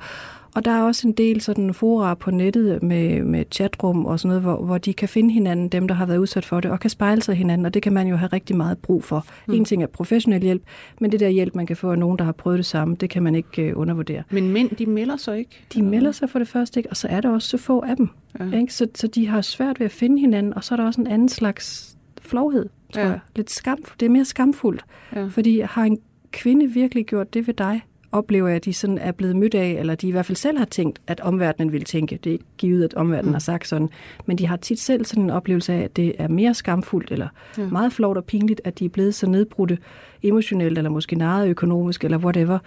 Og der er også en del sådan fora på nettet med, med chatrum og sådan noget, hvor, hvor de kan finde hinanden, dem der har været udsat for det, og kan spejle sig hinanden, og det kan man jo have rigtig meget brug for. Mm. En ting er professionel hjælp, men det der hjælp, man kan få af nogen, der har prøvet det samme, det kan man ikke uh, undervurdere. Men mænd, de melder sig ikke? De melder sig for det første ikke, og så er der også så få af dem. Ja. Ikke? Så, så de har svært ved at finde hinanden, og så er der også en anden slags flovhed, tror ja. jeg. Lidt skam, det er mere skamfuldt, ja. fordi har en kvinde virkelig gjort det ved dig, oplever jeg, at de sådan er blevet mødt af, eller de i hvert fald selv har tænkt, at omverdenen vil tænke. Det er ikke givet, at omverdenen mm. har sagt sådan. Men de har tit selv sådan en oplevelse af, at det er mere skamfuldt, eller ja. meget flovt og pinligt, at de er blevet så nedbrudte emotionelt, eller måske narret økonomisk, eller whatever,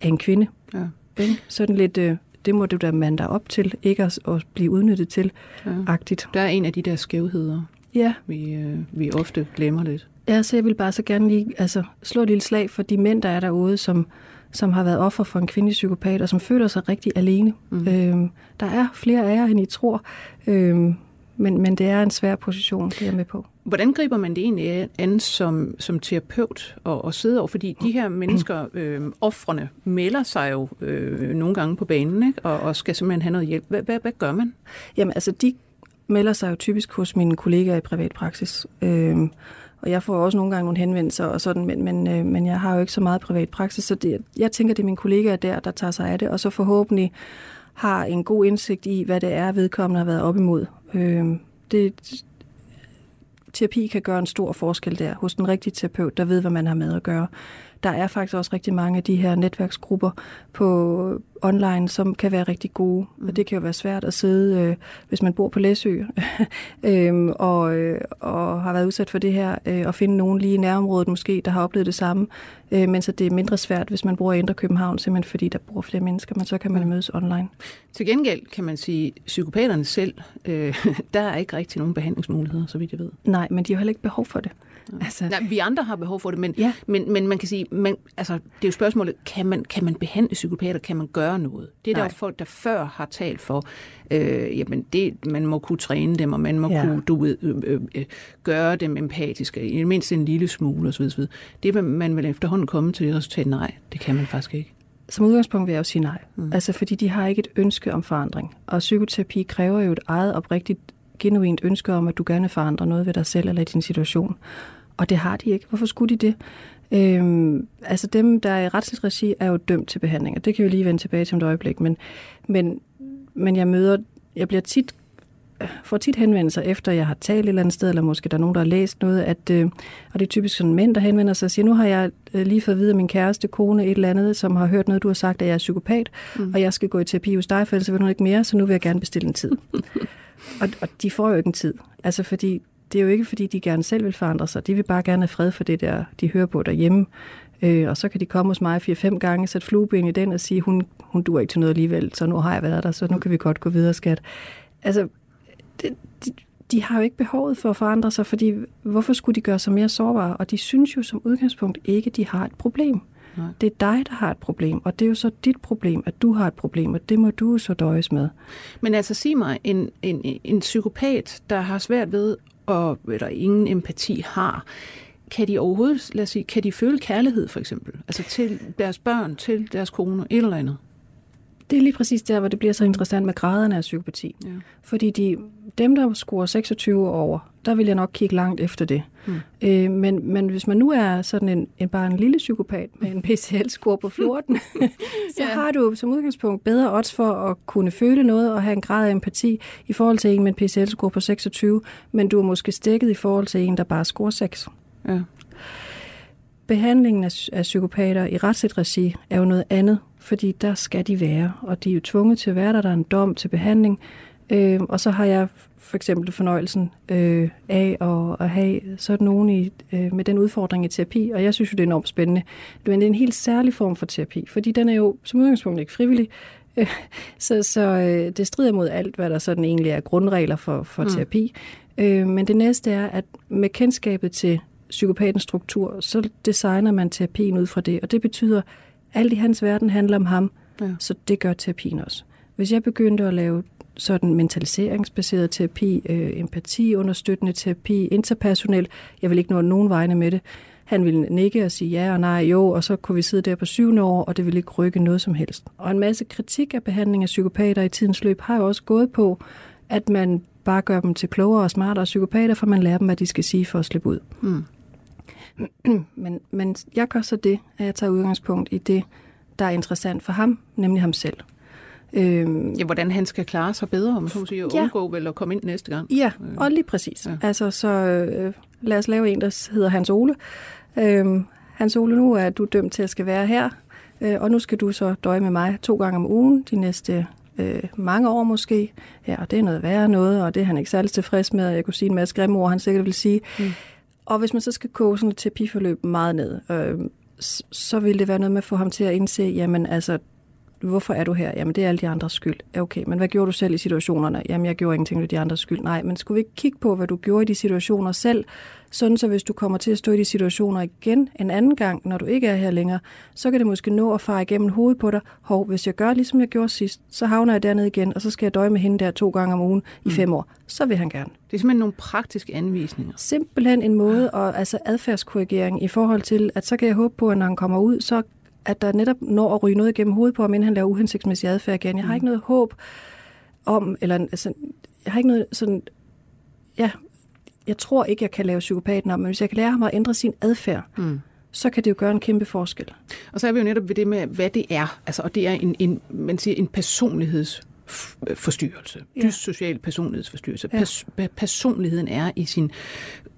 af en kvinde. Ja. Ikke? Sådan lidt, øh, det må du da mande dig op til, ikke at, at blive udnyttet til, ja. agtigt. Der er en af de der skævheder, ja. vi, øh, vi ofte glemmer lidt. Ja, så jeg vil bare så gerne lige altså, slå et lille slag for de mænd, der er derude, som, som har været offer for en kvindelig psykopat, og som føler sig rigtig alene. Mm. Øhm, der er flere af jer, end I tror, øhm, men, men det er en svær position, det er jeg med på. Hvordan griber man det egentlig an som, som terapeut og, og sidde over? Fordi de her mennesker, øh, offrene, melder sig jo øh, nogle gange på banen, ikke? Og, og skal simpelthen have noget hjælp. Hvad, hvad, hvad gør man? Jamen altså, de melder sig jo typisk hos mine kollegaer i privatpraksis. Øh, og jeg får også nogle gange nogle henvendelser og sådan, men, men, øh, men jeg har jo ikke så meget privat praksis, så det, jeg tænker, det er mine kollegaer der, der tager sig af det, og så forhåbentlig har en god indsigt i, hvad det er, vedkommende har været op imod. Øh, det, terapi kan gøre en stor forskel der hos den rigtige terapeut, der ved, hvad man har med at gøre. Der er faktisk også rigtig mange af de her netværksgrupper på online, som kan være rigtig gode. Mm. Og det kan jo være svært at sidde, øh, hvis man bor på Læsø øh, og, øh, og har været udsat for det her, øh, og finde nogen lige i nærområdet måske, der har oplevet det samme. Øh, men så det er mindre svært, hvis man bor i Indre København, simpelthen fordi der bor flere mennesker, men så kan man mødes online. Til gengæld kan man sige, psykopaterne selv, øh, der er ikke rigtig nogen behandlingsmuligheder, så vidt jeg ved. Nej, men de har heller ikke behov for det. Altså. Nej, vi andre har behov for det, men, ja. men, men man kan sige, man, altså, det er jo spørgsmålet, kan man, kan man behandle psykopater, kan man gøre noget? Det er der jo folk, der før har talt for, øh, jamen det, man må kunne træne dem, og man må ja. kunne du ved, øh, øh, øh gøre dem empatiske, i det mindste en lille smule osv. osv. Det vil man vil efterhånden komme til det resultat, nej, det kan man faktisk ikke. Som udgangspunkt vil jeg jo sige nej. Mm. Altså fordi de har ikke et ønske om forandring. Og psykoterapi kræver jo et eget oprigtigt genuint ønske om, at du gerne vil forandre noget ved dig selv eller i din situation. Og det har de ikke. Hvorfor skulle de det? Øhm, altså dem, der er i retsligt regi, er jo dømt til behandling, og det kan vi lige vende tilbage til et øjeblik. Men, men, men jeg møder, jeg bliver tit får tit henvendelser efter, jeg har talt et eller andet sted, eller måske der er nogen, der har læst noget, at, øh, og det er typisk sådan mænd, der henvender sig og siger, nu har jeg øh, lige fået at vide af min kæreste, kone, et eller andet, som har hørt noget, du har sagt, at jeg er psykopat, mm. og jeg skal gå i terapi hos dig, for ellers vil du ikke mere, så nu vil jeg gerne bestille en tid. og, og de får jo ikke en tid, altså fordi det er jo ikke, fordi de gerne selv vil forandre sig. De vil bare gerne have fred for det der, de hører på derhjemme. Øh, og så kan de komme hos mig fire-fem gange, sætte flueben i den og sige, hun, hun dur ikke til noget alligevel, så nu har jeg været der, så nu kan vi godt gå videre, skat. Altså, det, de, de har jo ikke behovet for at forandre sig, fordi hvorfor skulle de gøre sig mere sårbare? Og de synes jo som udgangspunkt ikke, de har et problem. Nej. Det er dig, der har et problem, og det er jo så dit problem, at du har et problem, og det må du så døjes med. Men altså sig mig, en, en, en psykopat, der har svært ved og, eller ingen empati har, kan de overhovedet, lad os sige, kan de føle kærlighed for eksempel? Altså til deres børn, til deres kone, et eller andet? Det er lige præcis der, hvor det bliver så interessant med graderne af psykopati. Ja. Fordi de, dem, der scorer 26 over, der vil jeg nok kigge langt efter det. Mm. Øh, men, men hvis man nu er sådan en, en bare en lille psykopat med en PCL-score på 14, så ja. har du som udgangspunkt bedre odds for at kunne føle noget og have en grad af empati i forhold til en med en PCL-score på 26, men du er måske stikket i forhold til en, der bare scorer 6. Ja. Behandlingen af, af psykopater i retsligt regi er jo noget andet, fordi der skal de være, og de er jo tvunget til at være der, der er en dom til behandling, øh, og så har jeg for eksempel fornøjelsen øh, af at, at have sådan nogen i, øh, med den udfordring i terapi, og jeg synes jo, det er enormt spændende. Men det er en helt særlig form for terapi, fordi den er jo som udgangspunkt ikke frivillig, øh, så, så øh, det strider mod alt, hvad der sådan egentlig er grundregler for, for mm. terapi. Øh, men det næste er, at med kendskabet til psykopatens struktur, så designer man terapien ud fra det, og det betyder, alt i hans verden handler om ham, ja. så det gør terapien også. Hvis jeg begyndte at lave sådan mentaliseringsbaseret terapi, øh, empatiunderstøttende terapi, interpersonel. Jeg vil ikke nå nogen vegne med det. Han ville nikke og sige ja og nej, jo, og så kunne vi sidde der på syvende år, og det ville ikke rykke noget som helst. Og en masse kritik af behandling af psykopater i tidens løb har jo også gået på, at man bare gør dem til klogere og smartere psykopater, for man lærer dem, hvad de skal sige for at slippe ud. Mm. men, men jeg gør så det, at jeg tager udgangspunkt i det, der er interessant for ham, nemlig ham selv. Øhm, ja, hvordan han skal klare sig bedre, om så sige, og ja. undgå vel at komme ind næste gang. Ja, øh. og lige præcis. Ja. Altså, så øh, lad os lave en, der hedder Hans Ole. Øhm, Hans Ole, nu er du dømt til at skal være her, øh, og nu skal du så døje med mig to gange om ugen de næste øh, mange år måske. Ja, og det er noget værre noget, og det er han ikke særlig tilfreds med, og jeg kunne sige en masse grimme ord, han sikkert vil sige. Mm. Og hvis man så skal koge sådan et terapiforløb meget ned, øh, så vil det være noget med at få ham til at indse, jamen altså, hvorfor er du her? Jamen, det er alle de andres skyld. Okay, men hvad gjorde du selv i situationerne? Jamen, jeg gjorde ingenting ved de andres skyld. Nej, men skulle vi ikke kigge på, hvad du gjorde i de situationer selv, sådan så hvis du kommer til at stå i de situationer igen en anden gang, når du ikke er her længere, så kan det måske nå at fare igennem hovedet på dig. Hov, hvis jeg gør ligesom jeg gjorde sidst, så havner jeg dernede igen, og så skal jeg døje med hende der to gange om ugen i mm. fem år. Så vil han gerne. Det er simpelthen nogle praktiske anvisninger. Simpelthen en måde, og altså adfærdskorrigering i forhold til, at så kan jeg håbe på, at når han kommer ud, så at der netop når at ryge noget igennem hovedet på ham, inden han laver uhensigtsmæssig adfærd igen. Jeg har mm. ikke noget håb om, eller altså, jeg har ikke noget sådan, ja, jeg tror ikke, jeg kan lave psykopaten om, men hvis jeg kan lære ham at ændre sin adfærd, mm. så kan det jo gøre en kæmpe forskel. Og så er vi jo netop ved det med, hvad det er. Altså, og det er en, en, man siger, en personligheds forstyrrelse. Ja. Dyssocial personlighedsforstyrrelse. Ja. Pers- personligheden er i sin,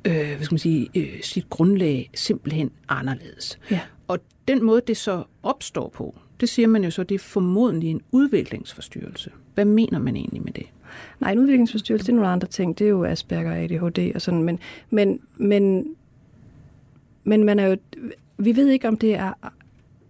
øh, hvad skal man sige, øh, sit grundlag simpelthen anderledes. Ja. Og den måde, det så opstår på, det siger man jo så, det er formodentlig en udviklingsforstyrrelse. Hvad mener man egentlig med det? Nej, en udviklingsforstyrrelse, det er nogle andre ting. Det er jo Asperger, ADHD og sådan. Men, men, men, men man er jo, vi ved ikke, om det er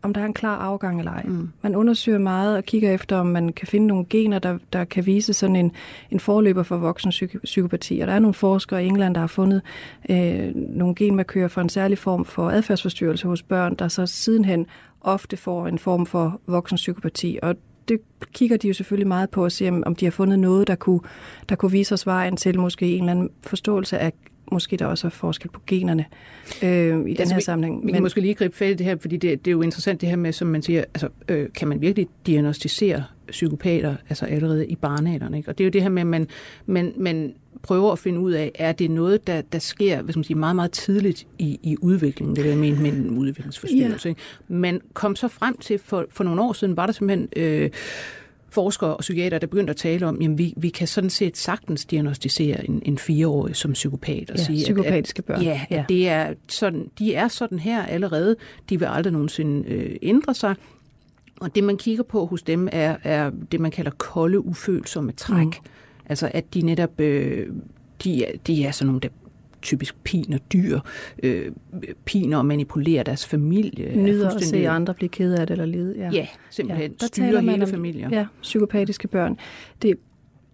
om der er en klar afgang eller ej. Mm. Man undersøger meget og kigger efter, om man kan finde nogle gener, der, der kan vise sådan en, en forløber for voksen psyk- psykopati. Og der er nogle forskere i England, der har fundet øh, nogle genmarkører for en særlig form for adfærdsforstyrrelse hos børn, der så sidenhen ofte får en form for voksen psykopati. Og det kigger de jo selvfølgelig meget på at se, om de har fundet noget, der kunne, der kunne vise os vejen til måske en eller anden forståelse af måske der også er forskel på generne øh, i den altså, her sammenhæng. Vi, vi kan måske lige gribe fat i det her, fordi det, det er jo interessant det her med, som man siger, altså, øh, kan man virkelig diagnostisere psykopater altså allerede i barnealderen? Ikke? Og det er jo det her med, at man, man, man prøver at finde ud af, er det noget, der, der sker skal man sige, meget, meget tidligt i, i udviklingen, det der med, med en udviklingsforstyrrelse. Ikke? Man kom så frem til, for, for nogle år siden var der simpelthen... Øh, forskere og psykiater, der begyndte at tale om, at vi, vi kan sådan set sagtens diagnostisere en, en fireårig som psykopat. Og ja, sige, psykopatiske at, børn. Ja, ja. At det er sådan, de er sådan her allerede. De vil aldrig nogensinde øh, ændre sig. Og det, man kigger på hos dem, er, er det, man kalder kolde, ufølsomme træk. Mm. Altså, at de netop... Øh, de, de er sådan nogle, der typisk piner dyr, øh, piner og manipulerer deres familie. Nyder at se andre blive ked af det eller lide. Ja, ja simpelthen. Ja, der Styrer taler man hele om, familier. Ja, psykopatiske børn. Det,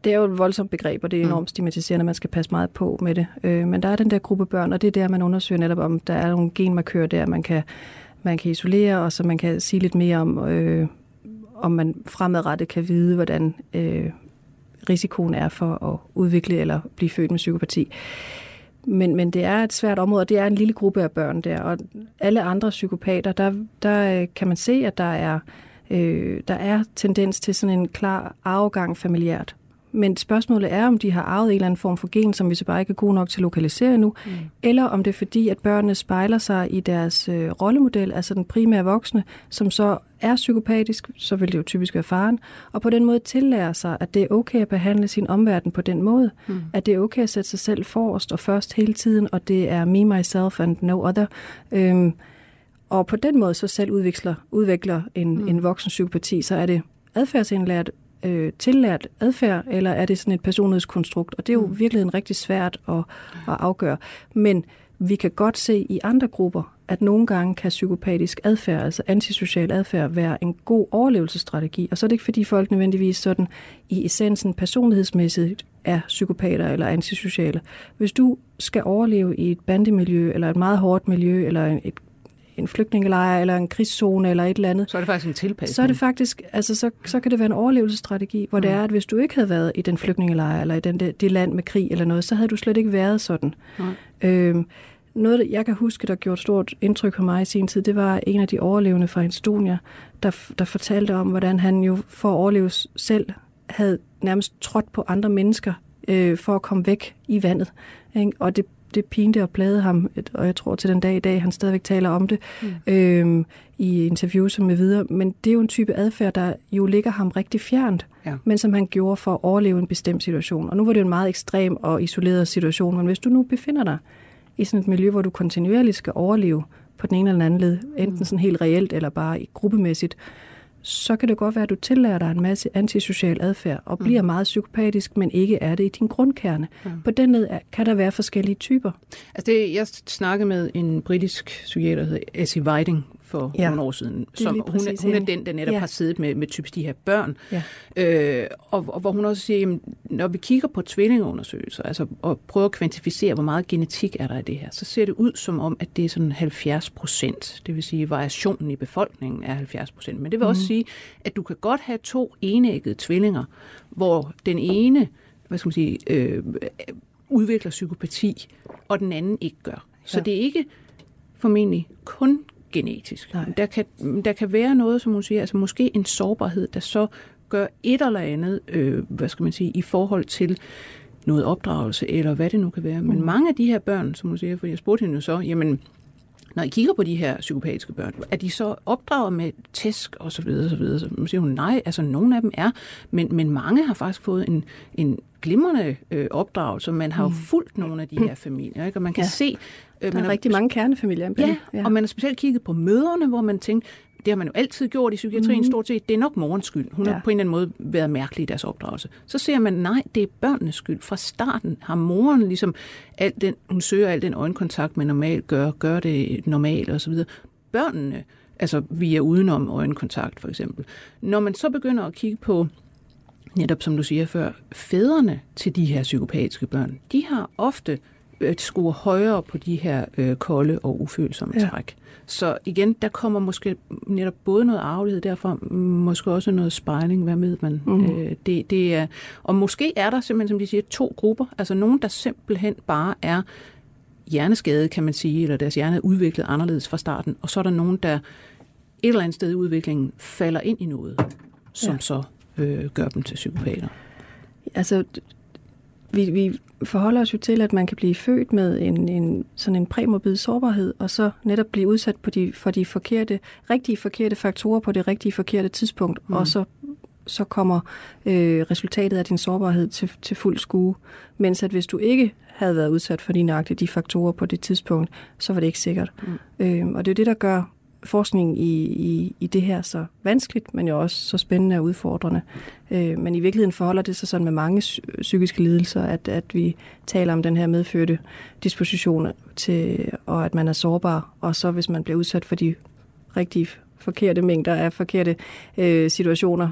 det er jo et voldsomt begreb, og det er mm. enormt stigmatiserende, man skal passe meget på med det. Øh, men der er den der gruppe børn, og det er der, man undersøger netop, om der er nogle genmarkører der, man kan, man kan isolere, og så man kan sige lidt mere om, øh, om man fremadrettet kan vide, hvordan øh, risikoen er for at udvikle eller blive født med psykopati. Men, men det er et svært område, og det er en lille gruppe af børn der. Og alle andre psykopater, der, der øh, kan man se, at der er, øh, der er tendens til sådan en klar afgang familiært. Men spørgsmålet er, om de har arvet en eller anden form for gen, som vi så bare ikke er gode nok til at lokalisere nu, mm. eller om det er fordi, at børnene spejler sig i deres øh, rollemodel, altså den primære voksne, som så er psykopatisk, så vil det jo typisk være faren, og på den måde tillærer sig, at det er okay at behandle sin omverden på den måde, mm. at det er okay at sætte sig selv forrest og først hele tiden, og det er me, myself and no other. Øhm, og på den måde så selv udvikler, udvikler en, mm. en voksen psykopati, så er det adfærdsindlært øh, tillært adfærd, eller er det sådan et personlighedskonstrukt? Og det er jo mm. virkelig rigtig svært at, at afgøre. Men vi kan godt se i andre grupper, at nogle gange kan psykopatisk adfærd, altså antisocial adfærd, være en god overlevelsesstrategi. Og så er det ikke, fordi folk nødvendigvis sådan i essensen personlighedsmæssigt er psykopater eller antisociale. Hvis du skal overleve i et bandemiljø, eller et meget hårdt miljø, eller et en flygtningelejr eller en krigszone eller et eller andet. Så er det faktisk en tilpasning. Så er det faktisk, altså så, så kan det være en overlevelsesstrategi, hvor mm. det er, at hvis du ikke havde været i den flygtningelejr eller i den, det, det land med krig eller noget, så havde du slet ikke været sådan. Mm. Øhm, noget, jeg kan huske, der gjorde stort indtryk på mig i sin tid, det var en af de overlevende fra Estonia, der, der fortalte om, hvordan han jo for at overleve selv havde nærmest trådt på andre mennesker øh, for at komme væk i vandet. Ikke? Og det, det pinte og plade ham, og jeg tror til den dag i dag, han stadigvæk taler om det mm. øh, i interviews og med videre. Men det er jo en type adfærd, der jo ligger ham rigtig fjernt, ja. men som han gjorde for at overleve en bestemt situation. Og nu var det jo en meget ekstrem og isoleret situation, men hvis du nu befinder dig i sådan et miljø, hvor du kontinuerligt skal overleve på den ene eller den anden led, enten mm. sådan helt reelt eller bare i gruppemæssigt, så kan det godt være, at du tillærer dig en masse antisocial adfærd og bliver mm. meget psykopatisk, men ikke er det i din grundkerne. Ja. På den led kan der være forskellige typer. Altså det, jeg snakkede med en britisk psykiater, der hedder Essie Whiting, for ja. nogle år siden. Som, hun, er, hun er den, der netop ja. har siddet med, med typisk de her børn. Ja. Øh, og, og hvor hun også siger, at når vi kigger på tvillingeundersøgelser, altså og prøver at kvantificere, hvor meget genetik er der i det her, så ser det ud som om, at det er sådan 70 procent. Det vil sige, at variationen i befolkningen er 70 procent. Men det vil mm. også mhm. sige, at du kan godt have to enæggede tvillinger, hvor den ene hvad skal man sige, øh, udvikler psykopati, og den anden ikke gør. Så ja. det er ikke formentlig kun genetisk. Nej. Der, kan, der kan være noget, som hun siger, altså måske en sårbarhed, der så gør et eller andet, øh, hvad skal man sige, i forhold til noget opdragelse, eller hvad det nu kan være. Men mm. mange af de her børn, som hun siger, for jeg spurgte hende jo så, jamen, når I kigger på de her psykopatiske børn, er de så opdraget med tæsk og så videre, så videre? Så siger hun, nej, altså nogle af dem er, men, men mange har faktisk fået en, en glimrende øh, opdragelse. Man har jo mm. fulgt nogle af de her familier, ikke? og man kan ja. se... Øh, der er man rigtig har, mange kernefamilier. Ja, ja, og man har specielt kigget på møderne, hvor man tænkte, det har man jo altid gjort i psykiatrien mm. stort set. Det er nok morens skyld. Hun ja. har på en eller anden måde været mærkelig i deres opdragelse. Så ser man, nej, det er børnenes skyld. Fra starten har moren ligesom, alt den, hun søger al den øjenkontakt, man normalt gør, gør det normalt osv. Børnene, altså via udenom øjenkontakt for eksempel. Når man så begynder at kigge på netop som du siger før, fædrene til de her psykopatiske børn, de har ofte øh, skruer højere på de her øh, kolde og ufølsomme ja. træk. Så igen, der kommer måske netop både noget arvelighed derfra, måske også noget spejling, hvad med man? Mm. Øh, det, det er, og måske er der simpelthen, som de siger, to grupper. Altså nogen, der simpelthen bare er hjerneskade, kan man sige, eller deres hjerne er udviklet anderledes fra starten, og så er der nogen, der et eller andet sted i udviklingen falder ind i noget, som ja. så øh, gør dem til psykopater. Altså, vi, vi forholder os jo til, at man kan blive født med en, en sådan en præmorbid sårbarhed, og så netop blive udsat på de, for de forkerte, rigtige forkerte faktorer på det rigtige forkerte tidspunkt, mm. og så så kommer øh, resultatet af din sårbarhed til, til fuld skue. Mens at hvis du ikke havde været udsat for de nøjagtige de faktorer på det tidspunkt, så var det ikke sikkert. Mm. Øh, og det er det, der gør forskning i, i, i det her så vanskeligt, men jo også så spændende og udfordrende. Øh, men i virkeligheden forholder det sig sådan med mange psykiske lidelser, at, at vi taler om den her medfødte disposition til, og at man er sårbar, og så hvis man bliver udsat for de rigtige forkerte mængder af forkerte øh, situationer,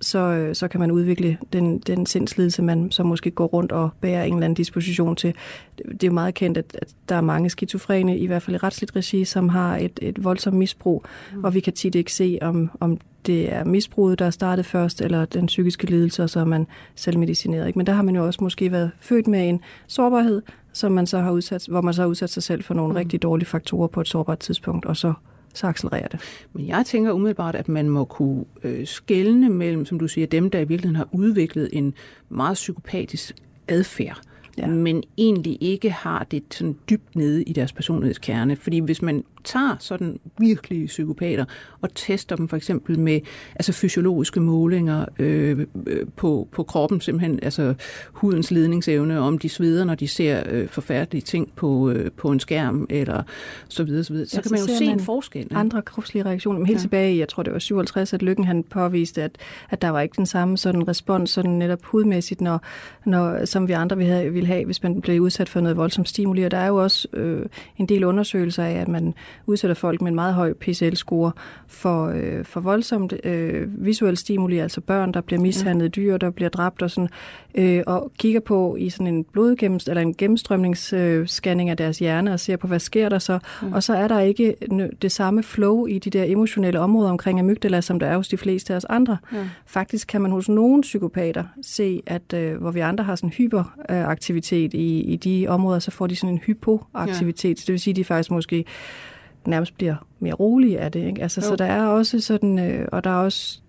så, øh, så kan man udvikle den, den sindslidelse, man så måske går rundt og bærer en eller anden disposition til. Det er jo meget kendt, at, at der er mange skizofrene, i hvert fald i retsligt regi, som har et, et voldsomt misbrug, mm. og vi kan tit ikke se, om, om det er misbruget, der er startet først, eller den psykiske lidelse, og så er man selvmedicineret. Ikke? Men der har man jo også måske været født med en sårbarhed, som man så har udsat, hvor man så har udsat sig selv for nogle mm. rigtig dårlige faktorer på et sårbart tidspunkt, og så så accelererer det. Men jeg tænker umiddelbart, at man må kunne øh, skelne mellem, som du siger, dem, der i virkeligheden har udviklet en meget psykopatisk adfærd, ja. men egentlig ikke har det sådan dybt nede i deres personlighedskerne. Fordi hvis man tager sådan virkelige psykopater og tester dem for eksempel med altså fysiologiske målinger øh, øh, på, på kroppen, simpelthen altså hudens ledningsevne, om de sveder, når de ser øh, forfærdelige ting på, øh, på en skærm, eller så videre, så, videre. så ja, kan man jo se man en forskel. Andre kropslige reaktioner. Men helt ja. tilbage, jeg tror det var 57, at Lykken han påviste, at, at der var ikke den samme sådan respons, sådan netop hudmæssigt, når, når, som vi andre ville have, ville have, hvis man blev udsat for noget voldsomt stimuli. Og der er jo også øh, en del undersøgelser af, at man udsætter folk med en meget høj PCL-score for, øh, for voldsomt øh, visuel stimuli, altså børn, der bliver mishandlet, dyr, der bliver dræbt og sådan, øh, og kigger på i sådan en blodgennemst eller en gennemstrømningsscanning af deres hjerne og ser på, hvad sker der så, mm. og så er der ikke det samme flow i de der emotionelle områder omkring amygdala, som der er hos de fleste af os andre. Mm. Faktisk kan man hos nogle psykopater se, at øh, hvor vi andre har sådan hyperaktivitet i, i de områder, så får de sådan en hypoaktivitet. Ja. Det vil sige, at de faktisk måske nærmest bliver mere rolige af det. Ikke? Altså, så der er også sådan, øh, og der er også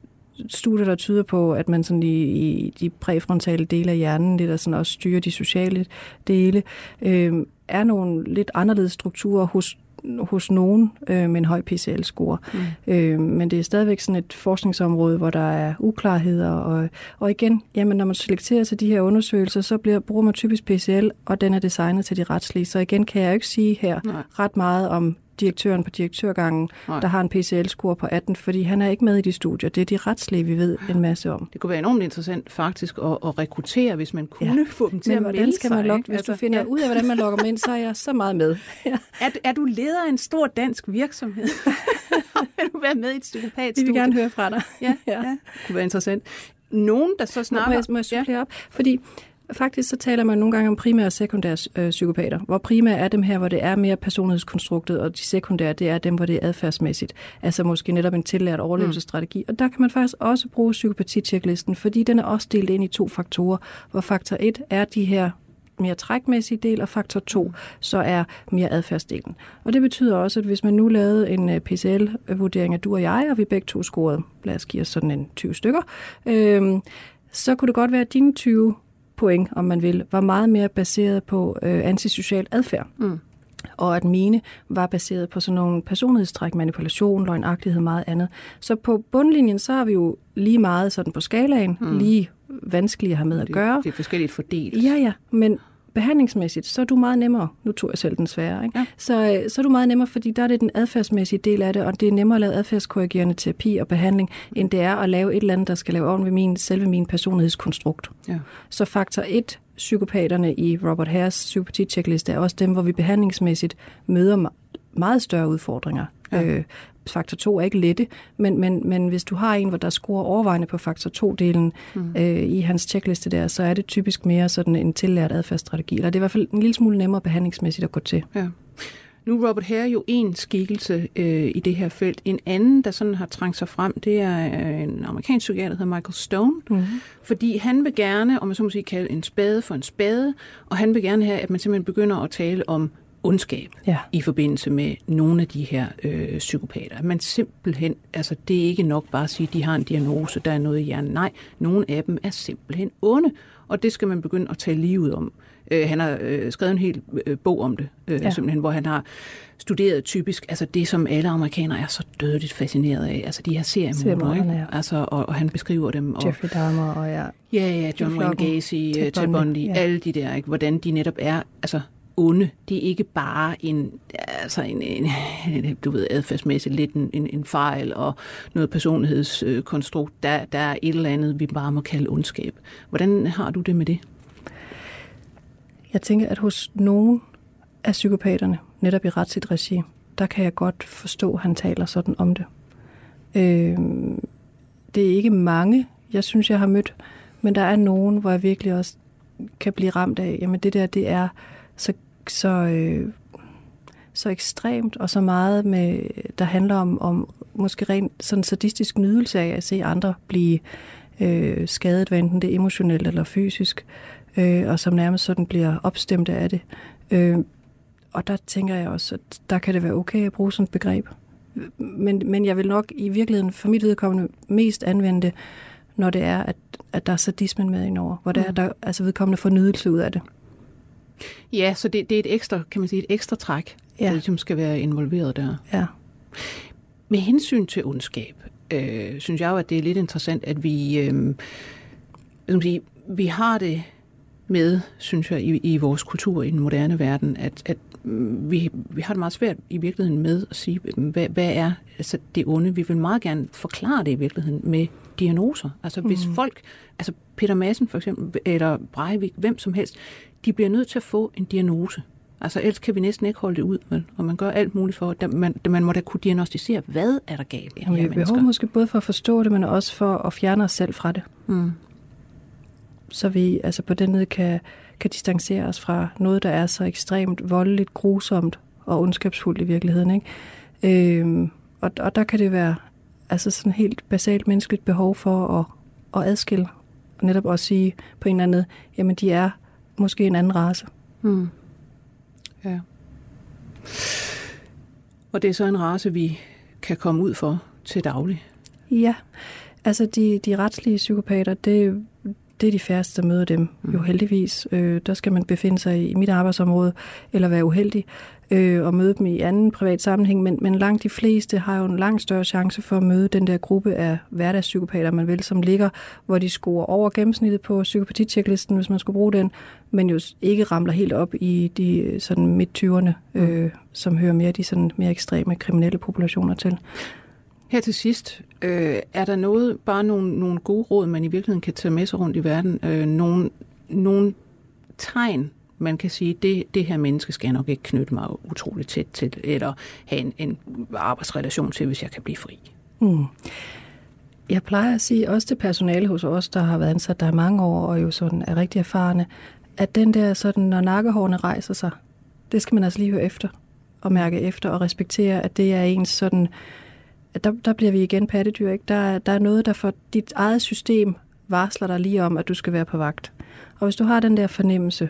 studier, der tyder på, at man sådan i, i de præfrontale dele af hjernen, det der sådan også styrer de sociale dele, øh, er nogle lidt anderledes strukturer hos hos nogen øh, med en høj PCL-score. Mm. Øh, men det er stadigvæk sådan et forskningsområde, hvor der er uklarheder. Og, og igen, jamen, når man selekterer til de her undersøgelser, så bliver, bruger man typisk PCL, og den er designet til de retslige. Så igen kan jeg jo ikke sige her Nej. ret meget om direktøren på direktørgangen, Nej. der har en PCL-score på 18, fordi han er ikke med i de studier. Det er de retslige, vi ved en masse om. Det kunne være enormt interessant faktisk at, at rekruttere, hvis man kunne ja. få dem til Men at melde skal man logge, Hvis altså, du finder ja. ud af, hvordan man logger dem ind, så er jeg så meget med. Ja. Er, er du leder af en stor dansk virksomhed? Vil du være med i et psykopat Vi vil gerne høre fra dig. Ja, ja. ja. det kunne være interessant. Nogen, der så snakker... Må jeg, må jeg ja. op? Fordi Faktisk så taler man nogle gange om primære og sekundære øh, psykopater, hvor primære er dem her, hvor det er mere personlighedskonstruktet, og de sekundære, det er dem, hvor det er adfærdsmæssigt. Altså måske netop en tillært overlevelsesstrategi. Mm. Og der kan man faktisk også bruge psykopati-checklisten, fordi den er også delt ind i to faktorer, hvor faktor 1 er de her mere trækmæssige del, og faktor 2 så er mere adfærdsdelen. Og det betyder også, at hvis man nu lavede en øh, PCL-vurdering af du og jeg, og vi begge to scorede, lad os give os sådan en 20 stykker, øh, så kunne det godt være, at dine 20 point, om man vil, var meget mere baseret på øh, antisocial adfærd. Mm. Og at mine var baseret på sådan nogle personlighedstræk, manipulation, løgnagtighed, meget andet. Så på bundlinjen, så har vi jo lige meget sådan på skalaen, mm. lige vanskeligt at have med at gøre. Det er forskelligt fordelt. Ja, ja, men behandlingsmæssigt, så er du meget nemmere. Nu tog jeg selv den svære. Ikke? Ja. Så, så er du meget nemmere, fordi der er det den adfærdsmæssige del af det, og det er nemmere at lave adfærdskorrigerende terapi og behandling, end det er at lave et eller andet, der skal lave oven ved min, selve min personlighedskonstrukt. Ja. Så faktor 1, psykopaterne i Robert Hares psykopati-checkliste, er også dem, hvor vi behandlingsmæssigt møder meget større udfordringer. Ja. Øh, faktor 2 er ikke lette, men, men, men hvis du har en, hvor der scorer overvejende på faktor 2-delen mm. øh, i hans checkliste der, så er det typisk mere sådan en tillært adfærdsstrategi, eller det er i hvert fald en lille smule nemmere behandlingsmæssigt at gå til. Ja. Nu er Robert Hare jo en skikkelse øh, i det her felt. En anden, der sådan har trængt sig frem, det er øh, en amerikansk psykiater, der hedder Michael Stone. Mm-hmm. Fordi han vil gerne, om man så må sige, kalde en spade for en spade, og han vil gerne have, at man simpelthen begynder at tale om ondskab ja. i forbindelse med nogle af de her øh, psykopater. Man simpelthen, altså det er ikke nok bare at sige, at de har en diagnose, der er noget i hjernen. Nej, nogle af dem er simpelthen onde, og det skal man begynde at tale lige ud om. Øh, han har øh, skrevet en hel øh, bog om det, øh, ja. simpelthen, hvor han har studeret typisk, altså det, som alle amerikanere er så dødeligt fascineret af, altså de her seriemordere, ikke? Ja. Altså, og, og han beskriver dem. Og, Jeffrey Dahmer og ja. Ja, ja, John Wayne Gacy, Ted Bundy, Bundy ja. alle de der, ikke? hvordan de netop er, altså onde. Det er ikke bare en, altså en, en du ved, adfærdsmæssigt lidt en, en, en fejl og noget personlighedskonstrukt. Der, der er et eller andet, vi bare må kalde ondskab. Hvordan har du det med det? Jeg tænker, at hos nogen af psykopaterne, netop i retsligt regi, der kan jeg godt forstå, at han taler sådan om det. Øh, det er ikke mange, jeg synes, jeg har mødt, men der er nogen, hvor jeg virkelig også kan blive ramt af, jamen det der, det er så så, øh, så ekstremt og så meget, med, der handler om, om måske rent sådan sadistisk nydelse af at se andre blive øh, skadet, hvad enten det er emotionelt eller fysisk, øh, og som nærmest sådan bliver opstemt af det. Øh, og der tænker jeg også, at der kan det være okay at bruge sådan et begreb. Men, men jeg vil nok i virkeligheden for mit vedkommende mest anvende det, når det er, at, at der er sadismen med indover, hvor det er, mm. der altså vedkommende får nydelse ud af det. Ja, så det, det er et ekstra, kan man sige, et ekstra træk, ja. der ligesom skal være involveret der. Ja. Med hensyn til ondskab, øh, synes jeg jo, at det er lidt interessant, at vi, øh, sige, vi har det med, synes jeg, i, i vores kultur i den moderne verden, at, at vi, vi har det meget svært i virkeligheden med at sige, hvad, hvad er altså det onde? Vi vil meget gerne forklare det i virkeligheden med diagnoser. Altså hvis mm. folk, altså Peter Madsen for eksempel, eller Breivik, hvem som helst, de bliver nødt til at få en diagnose. Altså ellers kan vi næsten ikke holde det ud, vel? og man gør alt muligt for, at man, man må da kunne diagnostisere, hvad er der galt i Jamen, vi har behov måske både for at forstå det, men også for at fjerne os selv fra det. Mm. Så vi altså på den måde kan, kan distancere os fra noget, der er så ekstremt voldeligt, grusomt og ondskabsfuldt i virkeligheden. Ikke? Øhm, og, og der kan det være altså sådan helt basalt menneskeligt behov for at, at adskille, og netop også sige på en eller anden, jamen de er måske en anden race. Mm. Ja. Og det er så en race, vi kan komme ud for til daglig. Ja, altså de, de retslige psykopater, det, det er de færreste, der møder dem, mm. jo heldigvis. Øh, der skal man befinde sig i mit arbejdsområde, eller være uheldig øh, og møde dem i anden privat sammenhæng, men, men langt de fleste har jo en langt større chance for at møde den der gruppe af hverdagspsykopater, man vil, som ligger, hvor de scorer over gennemsnittet på psykopatitjeklisten, hvis man skulle bruge den, men jo ikke ramler helt op i de sådan midt-20'erne, øh, mm. som hører mere de sådan mere ekstreme kriminelle populationer til. Her til sidst, øh, er der noget, bare nogle, nogle gode råd, man i virkeligheden kan tage med sig rundt i verden? Øh, nogle, nogle tegn, man kan sige, det, det her menneske skal jeg nok ikke knytte mig utroligt tæt til, eller have en, en arbejdsrelation til, hvis jeg kan blive fri. Mm. Jeg plejer at sige også til personale hos os, der har været ansat der i mange år, og jo sådan er rigtig erfarne, at den der sådan, når nakkehårene rejser sig, det skal man altså lige høre efter, og mærke efter, og respektere, at det er ens sådan, der, der bliver vi igen pattedyr, ikke? Der, der er noget, der for dit eget system varsler dig lige om, at du skal være på vagt. Og hvis du har den der fornemmelse,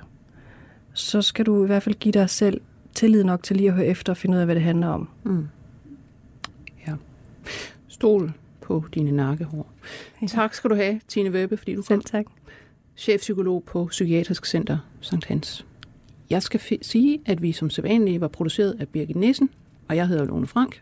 så skal du i hvert fald give dig selv tillid nok til lige at høre efter og finde ud af, hvad det handler om. Mm. Ja. Stol på dine nakkehår. Ja. Tak skal du have, Tine Webbe, fordi du kom. Selv tak. Chefpsykolog på Psykiatrisk Center St. Hans. Jeg skal sige, at vi som sædvanlige var produceret af Birgit Nissen, og jeg hedder Lone Frank.